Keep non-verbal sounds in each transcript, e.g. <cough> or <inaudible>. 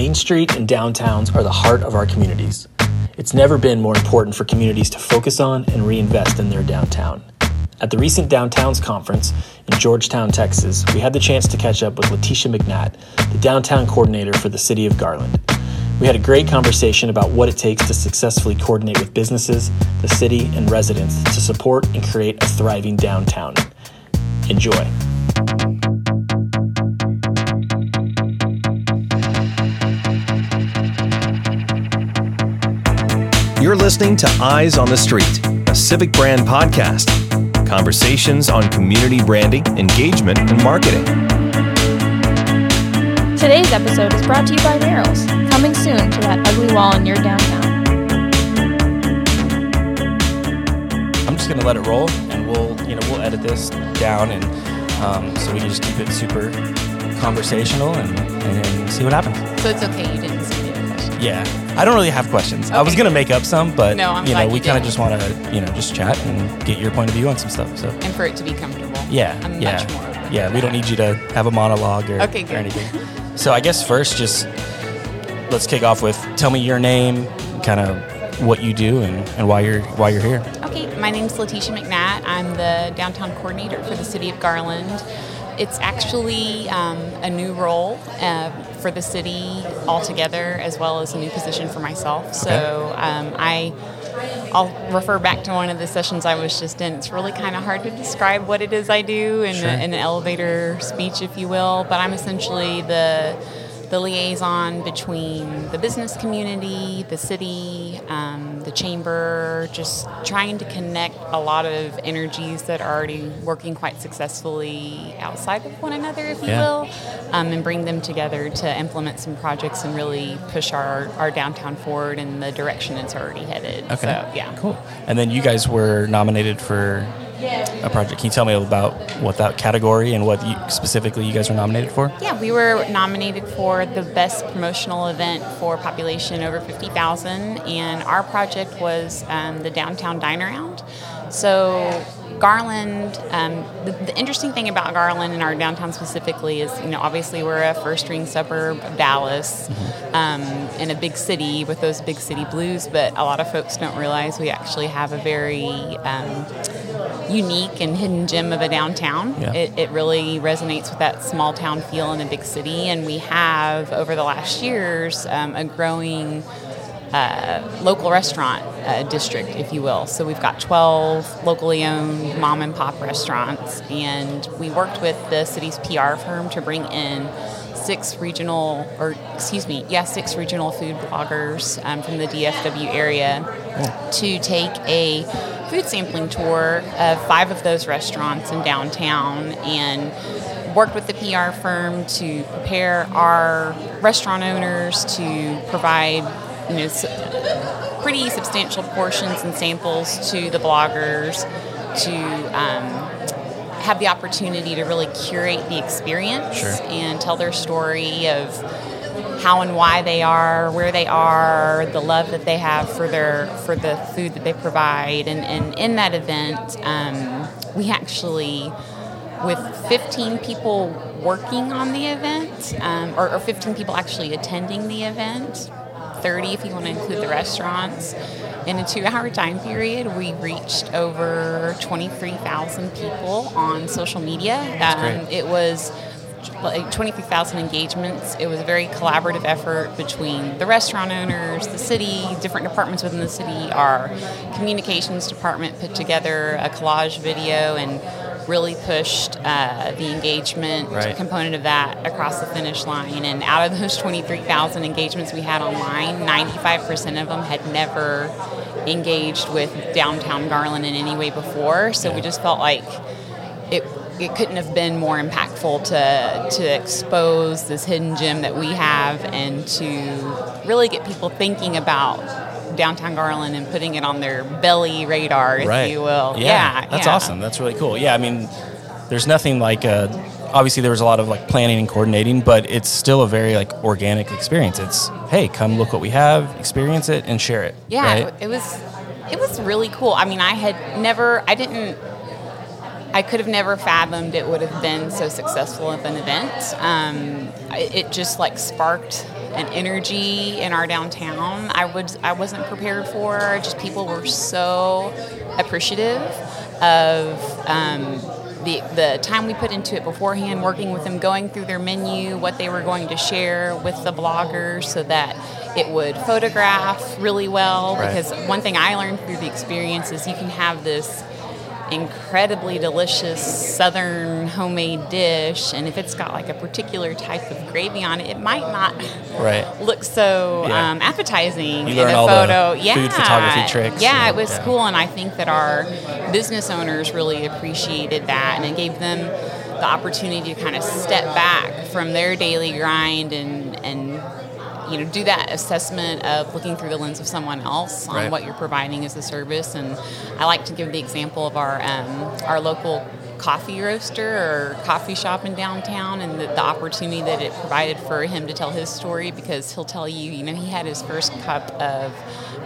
Main Street and downtowns are the heart of our communities. It's never been more important for communities to focus on and reinvest in their downtown. At the recent Downtowns Conference in Georgetown, Texas, we had the chance to catch up with Letitia McNatt, the downtown coordinator for the city of Garland. We had a great conversation about what it takes to successfully coordinate with businesses, the city, and residents to support and create a thriving downtown. Enjoy. You're listening to Eyes on the Street, a civic brand podcast. Conversations on community branding, engagement, and marketing. Today's episode is brought to you by Murals, coming soon to that ugly wall in your downtown. I'm just gonna let it roll, and we'll, you know, we'll edit this down, and um, so we can just keep it super conversational and, and see what happens. So it's okay you didn't see any questions. Yeah, I don't really have questions. I was gonna make up some, but No, I'm you know, we kind of just want to, you know, just chat and get your point of view on some stuff. So And for it to be comfortable. yeah, I'm yeah, much more yeah. We don't need you to have a monologue or, Okay, or anything. So I guess first, just let's kick off with tell me your name, kind of what you do, and, and why you're why you're here. Okay, my name's Letitia McNatt. I'm the downtown coordinator for the city of Garland. It's actually um, a new role uh, for the city altogether, as well as a new position for myself. So um, I, I'll refer back to one of the sessions I was just in. It's really kind of hard to describe what it is I do in, Sure. a, in an elevator speech, if you will. But I'm essentially the the liaison between the business community, the city, um, the chamber, just trying to connect a lot of energies that are already working quite successfully outside of one another, if you Yeah. will, um, and bring them together to implement some projects and really push our, our downtown forward in the direction it's already headed. Okay. So, yeah. Cool. And then you guys were nominated for a project. Can you tell me about what that category and what you, specifically you guys were nominated for? Yeah, we were nominated for the best promotional event for population over 50,000, and our project was um, the Downtown Dine Around. So, Garland, um, the, the interesting thing about Garland and our downtown specifically is, you know, obviously we're a first ring suburb of Dallas um, in a big city with those big city blues, but a lot of folks don't realize we actually have a very um, unique and hidden gem of a downtown. Yeah. It, it really resonates with that small town feel in a big city, and we have over the last years um, a growing uh, local restaurant uh, district, if you will. So we've got 12 locally owned mom and pop restaurants, and we worked with the city's PR firm to bring in six regional, or excuse me, yeah, six regional food bloggers um, from the DFW area to take a food sampling tour of five of those restaurants in downtown and worked with the PR firm to prepare our restaurant owners to provide you know pretty substantial portions and samples to the bloggers to um, have the opportunity to really curate the experience Sure. and tell their story of how and why they are, where they are, the love that they have for their for the food that they provide, and, and in that event, um, we actually, with 15 people working on the event, um, or, or 15 people actually attending the event, 30 if you want to include the restaurants. In a two-hour time period, we reached over 23,000 people on social media. Um, it was like 23,000 engagements. It was a very collaborative effort between the restaurant owners, the city, different departments within the city. Our communications department put together a collage video and really pushed uh, the engagement Right. component of that across the finish line. And out of those 23,000 engagements we had online, 95% of them had never engaged with downtown Garland in any way before. So we just felt like it it couldn't have been more impactful to to expose this hidden gem that we have and to really get people thinking about downtown Garland and putting it on their belly radar, if you will. Yeah, that's yeah. awesome. That's really cool. Yeah, I mean, there's nothing like uh, obviously there was a lot of like planning and coordinating, but it's still a very like organic experience. It's hey, come look what we have, experience it, and share it. Yeah, right? it was it was really cool. I mean, I had never, I didn't, I could have never fathomed it would have been so successful of an event. Um, it, just like sparked an energy in our downtown I would I wasn't prepared for. Just people were so appreciative of um, the the time we put into it beforehand, working with them, going through their menu, what they were going to share with the bloggers, so that it would photograph really well. Right. Because one thing I learned through the experience is you can have this incredibly delicious southern homemade dish and if it's got like a particular type of gravy on it it might not Right. look so Yeah. um, appetizing You in a all the photo yeah food photography tricks yeah and- it was yeah. cool and i think that our business owners really appreciated that and it gave them the opportunity to kind of step back from their daily grind and and you know do that assessment of looking through the lens of someone else on Right. what you're providing as a service and i like to give the example of our um, our local coffee roaster or coffee shop in downtown and the, the opportunity that it provided for him to tell his story because he'll tell you you know he had his first cup of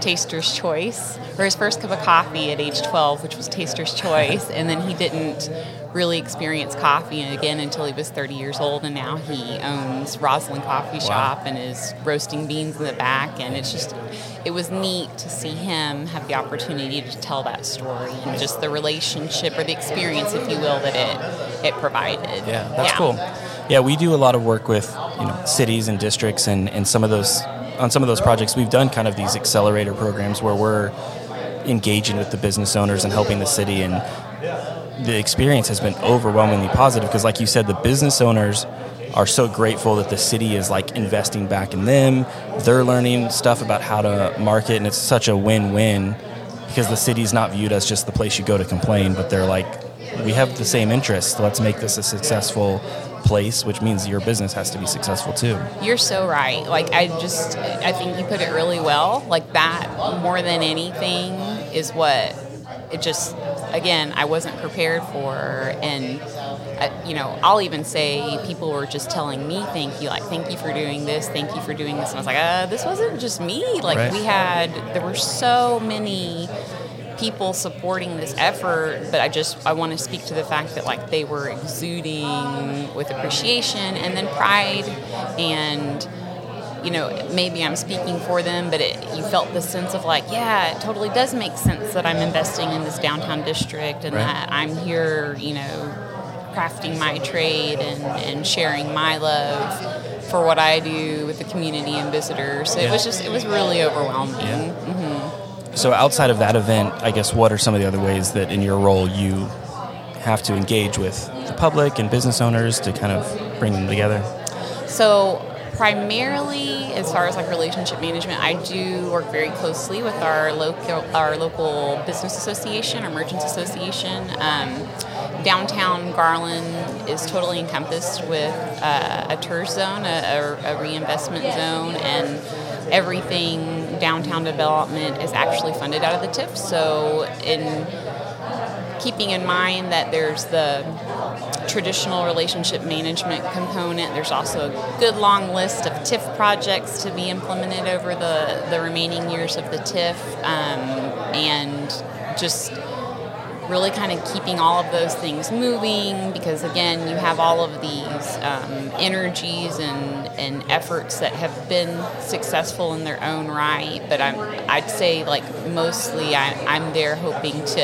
taster's choice or his first cup of coffee at age 12 which was taster's choice and then he didn't really experience coffee and again until he was 30 years old and now he owns Rosalind Coffee Shop and is roasting beans in the back and it's just it was neat to see him have the opportunity to tell that story and just the relationship or the experience if you will that it it provided. Yeah, that's cool. Yeah, we do a lot of work with you know cities and districts, and, and some of those on some of those projects we've done kind of these accelerator programs where we're engaging with the business owners and helping the city, and the experience has been overwhelmingly positive because, like you said, the business owners are so grateful that the city is like investing back in them. They're learning stuff about how to market, and it's such a win-win because the city's not viewed as just the place you go to complain, but they're like, we have the same interests. Let's make this a successful place, which means your business has to be successful too. You're so right. Like I just, I think you put it really well. Like that, more than anything, is what it just. Again, I wasn't prepared for, and I, you know, I'll even say people were just telling me, "Thank you, like thank you for doing this, thank you for doing this," and I was like, "Uh, this wasn't just me. Like Right. we had, there were so many." people supporting this effort but i just i want to speak to the fact that like they were exuding with appreciation and then pride and you know maybe i'm speaking for them but it, you felt the sense of like yeah it totally does make sense that i'm investing in this downtown district and Right. that i'm here you know crafting my trade and, and sharing my love for what i do with the community and visitors so it was just it was really overwhelming Yeah. Mm-hmm. So outside of that event, I guess what are some of the other ways that in your role you have to engage with the public and business owners to kind of bring them together? So primarily, as far as like relationship management, I do work very closely with our local our local business association, our merchants association. Um, downtown Garland is totally encompassed with uh, a tourist zone, a, a, a reinvestment zone, and everything downtown development is actually funded out of the TIF. So in keeping in mind that there's the traditional relationship management component. There's also a good long list of TIF projects to be implemented over the, the remaining years of the TIF, um, and just really kind of keeping all of those things moving because again you have all of these um, energies and, and efforts that have been successful in their own right but I'm, i'd say like mostly I, i'm there hoping to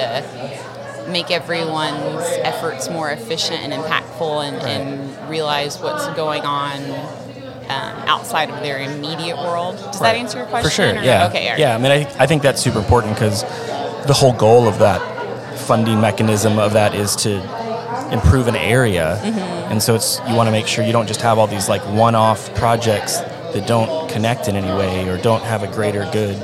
make everyone's efforts more efficient and impactful and, and realize what's going on um, outside of their immediate world. Does that answer your question? For sure, or- yeah. Okay. right. Yeah, I mean, I, I think that's super important because the whole goal of that funding mechanism of that is to improve an area. Mm-hmm. And so it's you want to make sure you don't just have all these like one-off projects that don't connect in any way or don't have a greater good.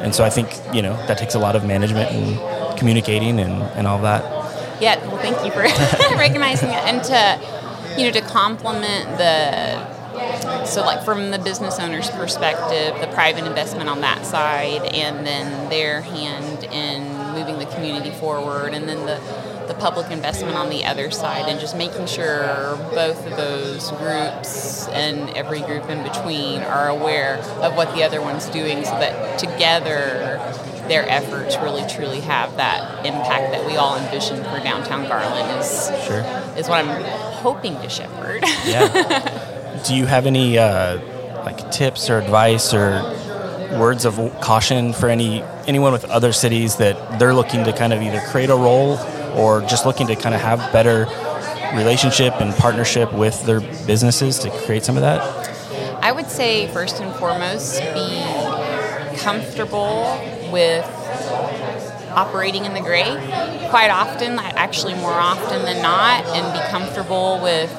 And so I think, you know, that takes a lot of management and communicating and, and all that. Yeah, well, thank you for <laughs> recognizing it, and to you know to complement the so like from the business owner's perspective, the private investment on that side, and then their hand in moving the community forward, and then the the public investment on the other side, and just making sure both of those groups and every group in between are aware of what the other one's doing, so that together their efforts really truly have that impact that we all envision for downtown Garland is Sure. is what I'm hoping to shepherd. Yeah. <laughs> Do you have any uh, like tips or advice or words of caution for any anyone with other cities that they're looking to kind of either create a role or just looking to kind of have better relationship and partnership with their businesses to create some of that? I would say first and foremost, be comfortable with operating in the gray quite often, actually more often than not, and be comfortable with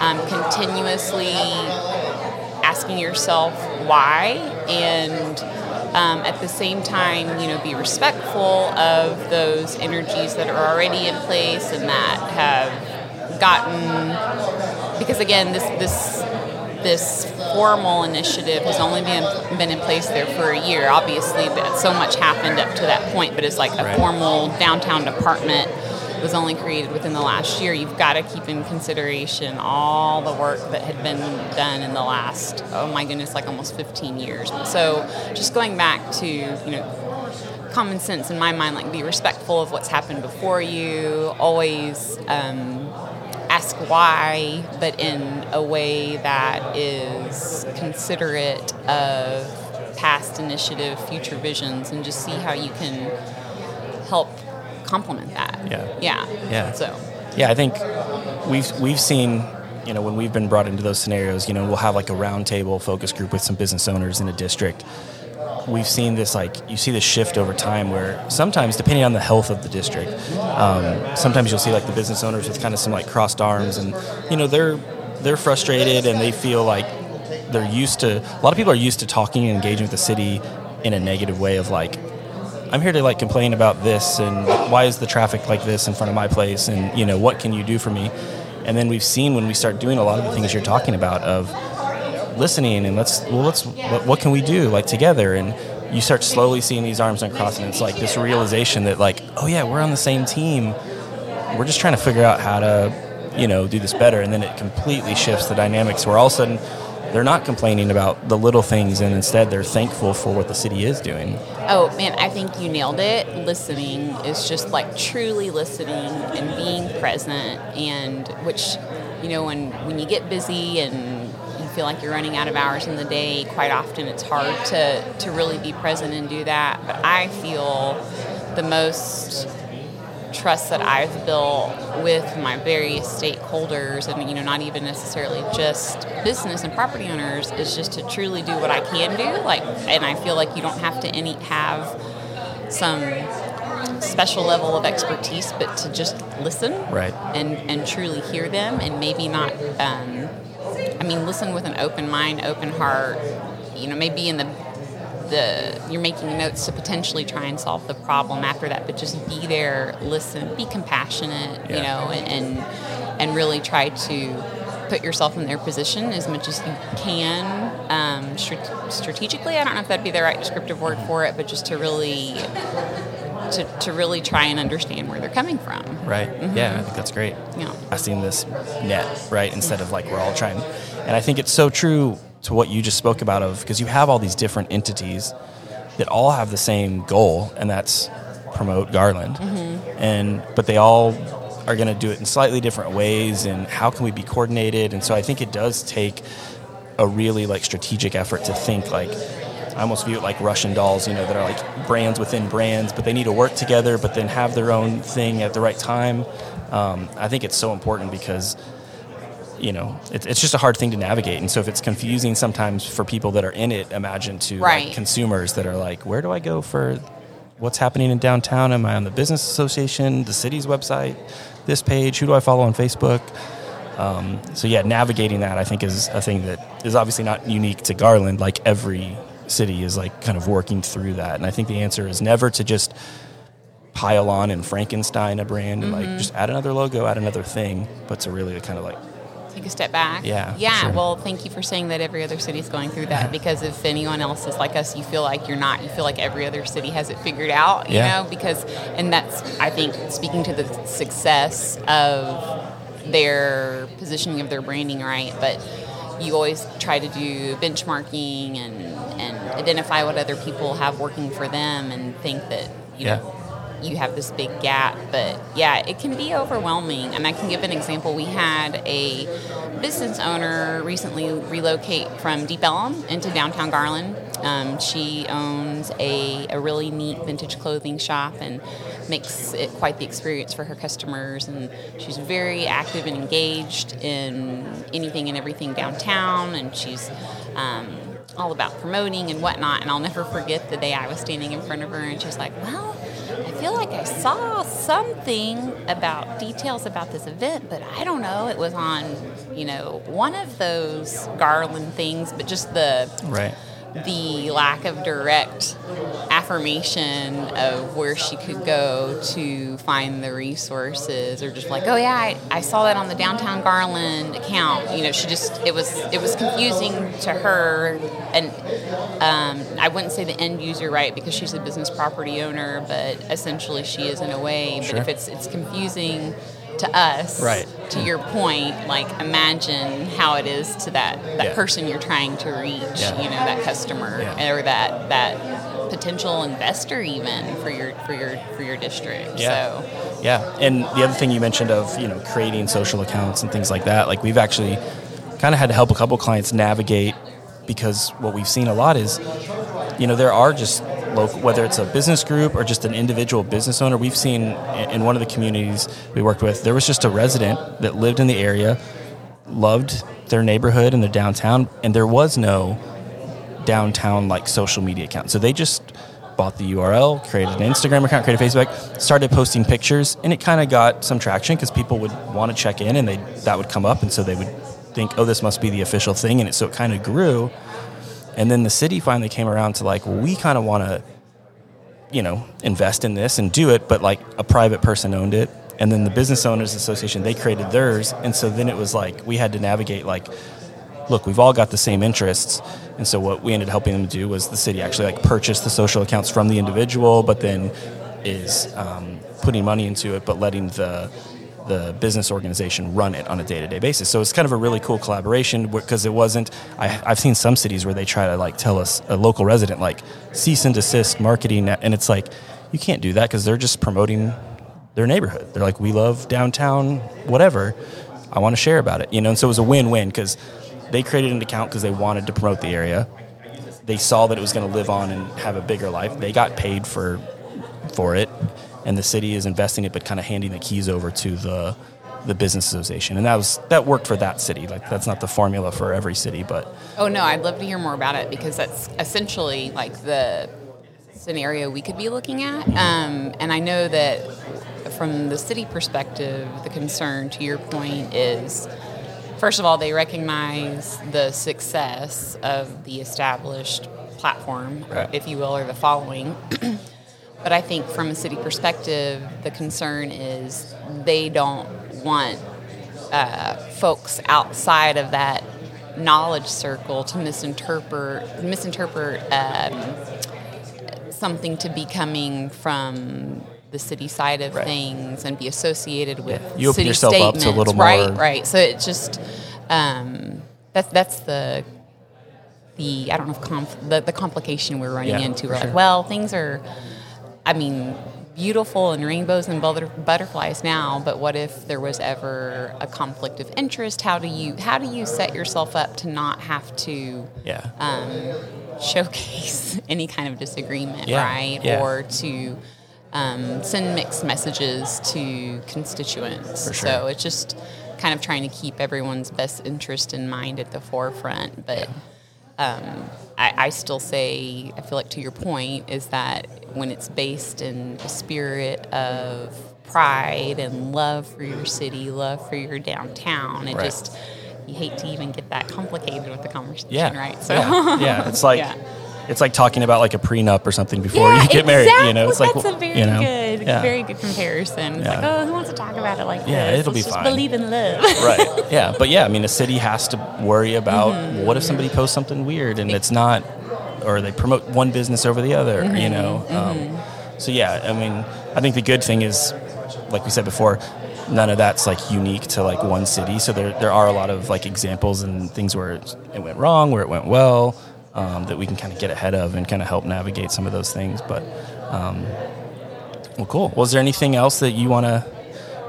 um, continuously asking yourself why and um, at the same time, you know, be respectful of those energies that are already in place and that have gotten because again, this this this formal initiative has only been been in place there for a year. Obviously, so much happened up to that point, but it's like a right. formal downtown department was only created within the last year. You've got to keep in consideration all the work that had been done in the last oh my goodness, like almost 15 years. So just going back to you know common sense in my mind, like be respectful of what's happened before you. Always. Um, ask why, but in a way that is considerate of past initiative, future visions, and just see how you can help complement that. Yeah. Yeah. Yeah. So. Yeah, I think we've we've seen you know when we've been brought into those scenarios, you know, we'll have like a roundtable focus group with some business owners in a district we've seen this like you see this shift over time where sometimes depending on the health of the district um, sometimes you'll see like the business owners with kind of some like crossed arms and you know they're they're frustrated and they feel like they're used to a lot of people are used to talking and engaging with the city in a negative way of like I'm here to like complain about this and why is the traffic like this in front of my place and you know what can you do for me? And then we've seen when we start doing a lot of the things you're talking about of listening and let's well let's what, what, can we do like together? And you start slowly seeing these arms uncross and it's like this realization that like oh yeah we're on the same team. We're just trying to figure out how to you know do this better. And then it completely shifts the dynamics where all of a sudden they're not complaining about the little things and instead they're thankful for what the city is doing. Oh man i think you nailed it. Listening is just like truly listening and being present. And which you know when when you get busy and feel like you're running out of hours in the day, quite often it's hard to, to really be present and do that. But I feel the most trust that I've built with my various stakeholders and you know not even necessarily just business and property owners is just to truly do what I can do like and I feel like you don't have to any have some special level of expertise but to just listen right and and truly hear them and maybe not um, I mean, listen with an open mind, open heart. You know, maybe in the the you're making notes to potentially try and solve the problem after that, but just be there, listen, be compassionate, yeah. you know, and and really try to put yourself in their position as much as you can um, strategically. I don't know if that'd be the right descriptive word for it, but just to really to, to really try and understand where they're coming from. Right. Mm-hmm. Yeah, I think that's great. Yeah. Casting this net, right, instead of like we're all trying. And I think it's so true to what you just spoke about of because you have all these different entities that all have the same goal, and that's promote Garland. Mm-hmm. And but they all are going to do it in slightly different ways, and how can we be coordinated? And so I think it does take a really like strategic effort to think like I almost view it like Russian dolls, you know, that are like brands within brands, but they need to work together, but then have their own thing at the right time. Um, I think it's so important because, you know, it, it's just a hard thing to navigate. And so if it's confusing sometimes for people that are in it, imagine to right. like, consumers that are like, where do I go for what's happening in downtown? Am I on the business association, the city's website, this page? Who do I follow on Facebook? Um, so yeah, navigating that I think is a thing that is obviously not unique to Garland. Like every city is like kind of working through that. And I think the answer is never to just pile on and Frankenstein a brand and mm-hmm. like just add another logo, add another thing, but to really kind of like take a step back. Yeah. Yeah. Sure. Well, thank you for saying that every other city is going through that because if anyone else is like us, you feel like you're not. You feel like every other city has it figured out, you yeah. know, because, and that's, I think, speaking to the success of their positioning of their branding, right? But you always try to do benchmarking and, and identify what other people have working for them and think that you yeah. know you have this big gap. But yeah, it can be overwhelming. And I can give an example. We had a business owner recently relocate from Deep Ellum into downtown Garland. Um, she owns a, a really neat vintage clothing shop and makes it quite the experience for her customers. And she's very active and engaged in anything and everything downtown. And she's um, all about promoting and whatnot. And I'll never forget the day I was standing in front of her and she's like, Well, I feel like I saw something about details about this event, but I don't know. It was on, you know, one of those Garland things, but just the Right. The lack of direct affirmation of where she could go to find the resources or just like oh yeah I, I saw that on the downtown garland account. You know she just it was it was confusing to her. And um, i wouldn't say the end user right because she's a business property owner but essentially she is in a way. But Sure. if it's it's confusing to us Right. to your point like imagine how it is to that that Yeah. person you're trying to reach Yeah. you know that customer Yeah. or that that potential investor even for your for your for your district Yeah. so Yeah, and the other thing you mentioned of you know creating social accounts and things like that, like we've actually kind of had to help a couple clients navigate because what we've seen a lot is, you know, there are just local, whether it's a business group or just an individual business owner. We've seen in one of the communities we worked with, there was just a resident that lived in the area, loved their neighborhood and their downtown, and there was no downtown like social media account. So they just bought the URL, created an Instagram account, created Facebook, started posting pictures, and it kind of got some traction because people would want to check in, and they that would come up, and so they would think, oh, this must be the official thing, and it so it kind of grew. And then the city finally came around to like, we kind of want to, you know, invest in this and do it, but like a private person owned it. And then the Business Owners Association, they created theirs. And so then it was like, we had to navigate like, look, we've all got the same interests. And so what we ended up helping them do was the city actually like purchase the social accounts from the individual, but then is um, putting money into it, but letting the the business organization run it on a day-to-day basis. So it's kind of a really cool collaboration because it wasn't. I, I've seen some cities where they try to like tell us a local resident like cease and desist marketing, and it's like you can't do that because they're just promoting their neighborhood. They're like, we love downtown, whatever. I want to share about it, you know. And so it was a win-win because they created an account because they wanted to promote the area. They saw that it was going to live on and have a bigger life. They got paid for for it, and the city is investing it, but kind of handing the keys over to the the business association, and that was that worked for that city. Like that's not the formula for every city, but oh no i'd love to hear more about it because that's essentially like the scenario we could be looking at um, and i know that from the city perspective the concern to your point is first of all they recognize the success of the established platform Right. if you will or the following <clears throat> But I think from a city perspective, the concern is they don't want uh, folks outside of that knowledge circle to misinterpret misinterpret um, something to be coming from the city side of Right. things and be associated with Yeah. You city yourself up to a statements, little right more- right so it just um, that's that's the the I don't know if conf- the, the complication we're running Yeah, into. We're sure. like, well, things are, I mean, beautiful and rainbows and butter- butterflies now, but what if there was ever a conflict of interest? How do you how do you set yourself up to not have to yeah, um, showcase <laughs> any kind of disagreement, Yeah, right? yeah. Or to um, send mixed messages to constituents. Sure. So it's just kind of trying to keep everyone's best interest in mind at the forefront. But um, I, I still say, I feel like to your point, is that when it's based in a spirit of pride and love for your city, love for your downtown, it Right. just you hate to even get that complicated with the conversation, yeah, right? So yeah, yeah. It's like <laughs> Yeah. It's like talking about like a prenup or something before yeah, you get married. You know, it's exactly. like that's a very you know, good, yeah. very good comparison. It's Yeah. like, oh, who wants to talk about it like Yeah, this? it'll be Let's just fine. Believe in love. right. <laughs> Yeah, but yeah, I mean, a city has to worry about Mm-hmm. what if somebody posts something weird and it's not, or they promote one business over the other. Mm-hmm. You know. Um, so yeah, I mean, I think the good thing is, like we said before, none of that's like unique to like one city. So there there are a lot of like examples and things where it went wrong, where it went well. Um, that we can kind of get ahead of and kind of help navigate some of those things, but um, Well, cool. Was there anything else that you want to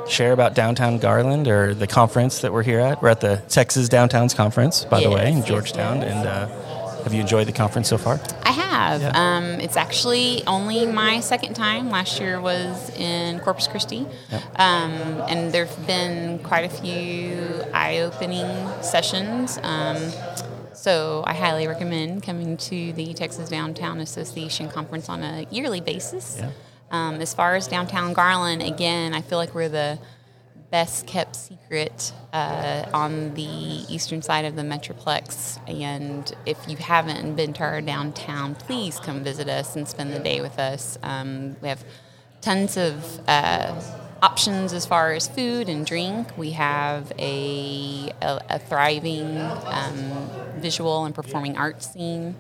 share about downtown Garland or the conference that we're here at? We're at the Texas Downtowns Conference, by the way, in Georgetown. yes. And uh, have you enjoyed the conference so far? I have. Yeah. Um, it's actually only my second time. Last year was in Corpus Christi. Um, and there have been quite a few eye opening sessions. Um, so I highly recommend coming to the Texas Downtown Association Conference on a yearly basis. Yeah. Um, as far as downtown Garland, again, I feel like we're the best kept secret uh, on the eastern side of the Metroplex. And if you haven't been to our downtown, please come visit us and spend the day with us. Um, we have tons of uh, options as far as food and drink. We have a, a, a thriving um, visual and performing arts scene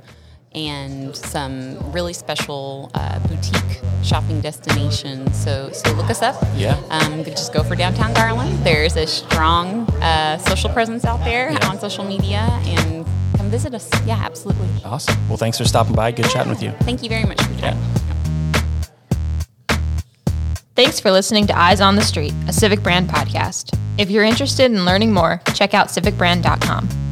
and some really special uh, boutique shopping destinations. So, so look us up. Yeah. Um, just go for downtown Garland. There's a strong uh, social presence out there Yeah. on social media, and come visit us. Yeah, absolutely. Awesome. Well, thanks for stopping by. Good chatting with you. Thank you very much for your time. Thanks for listening to Eyes on the Street, a Civic Brand podcast. If you're interested in learning more, check out civicbrand.com.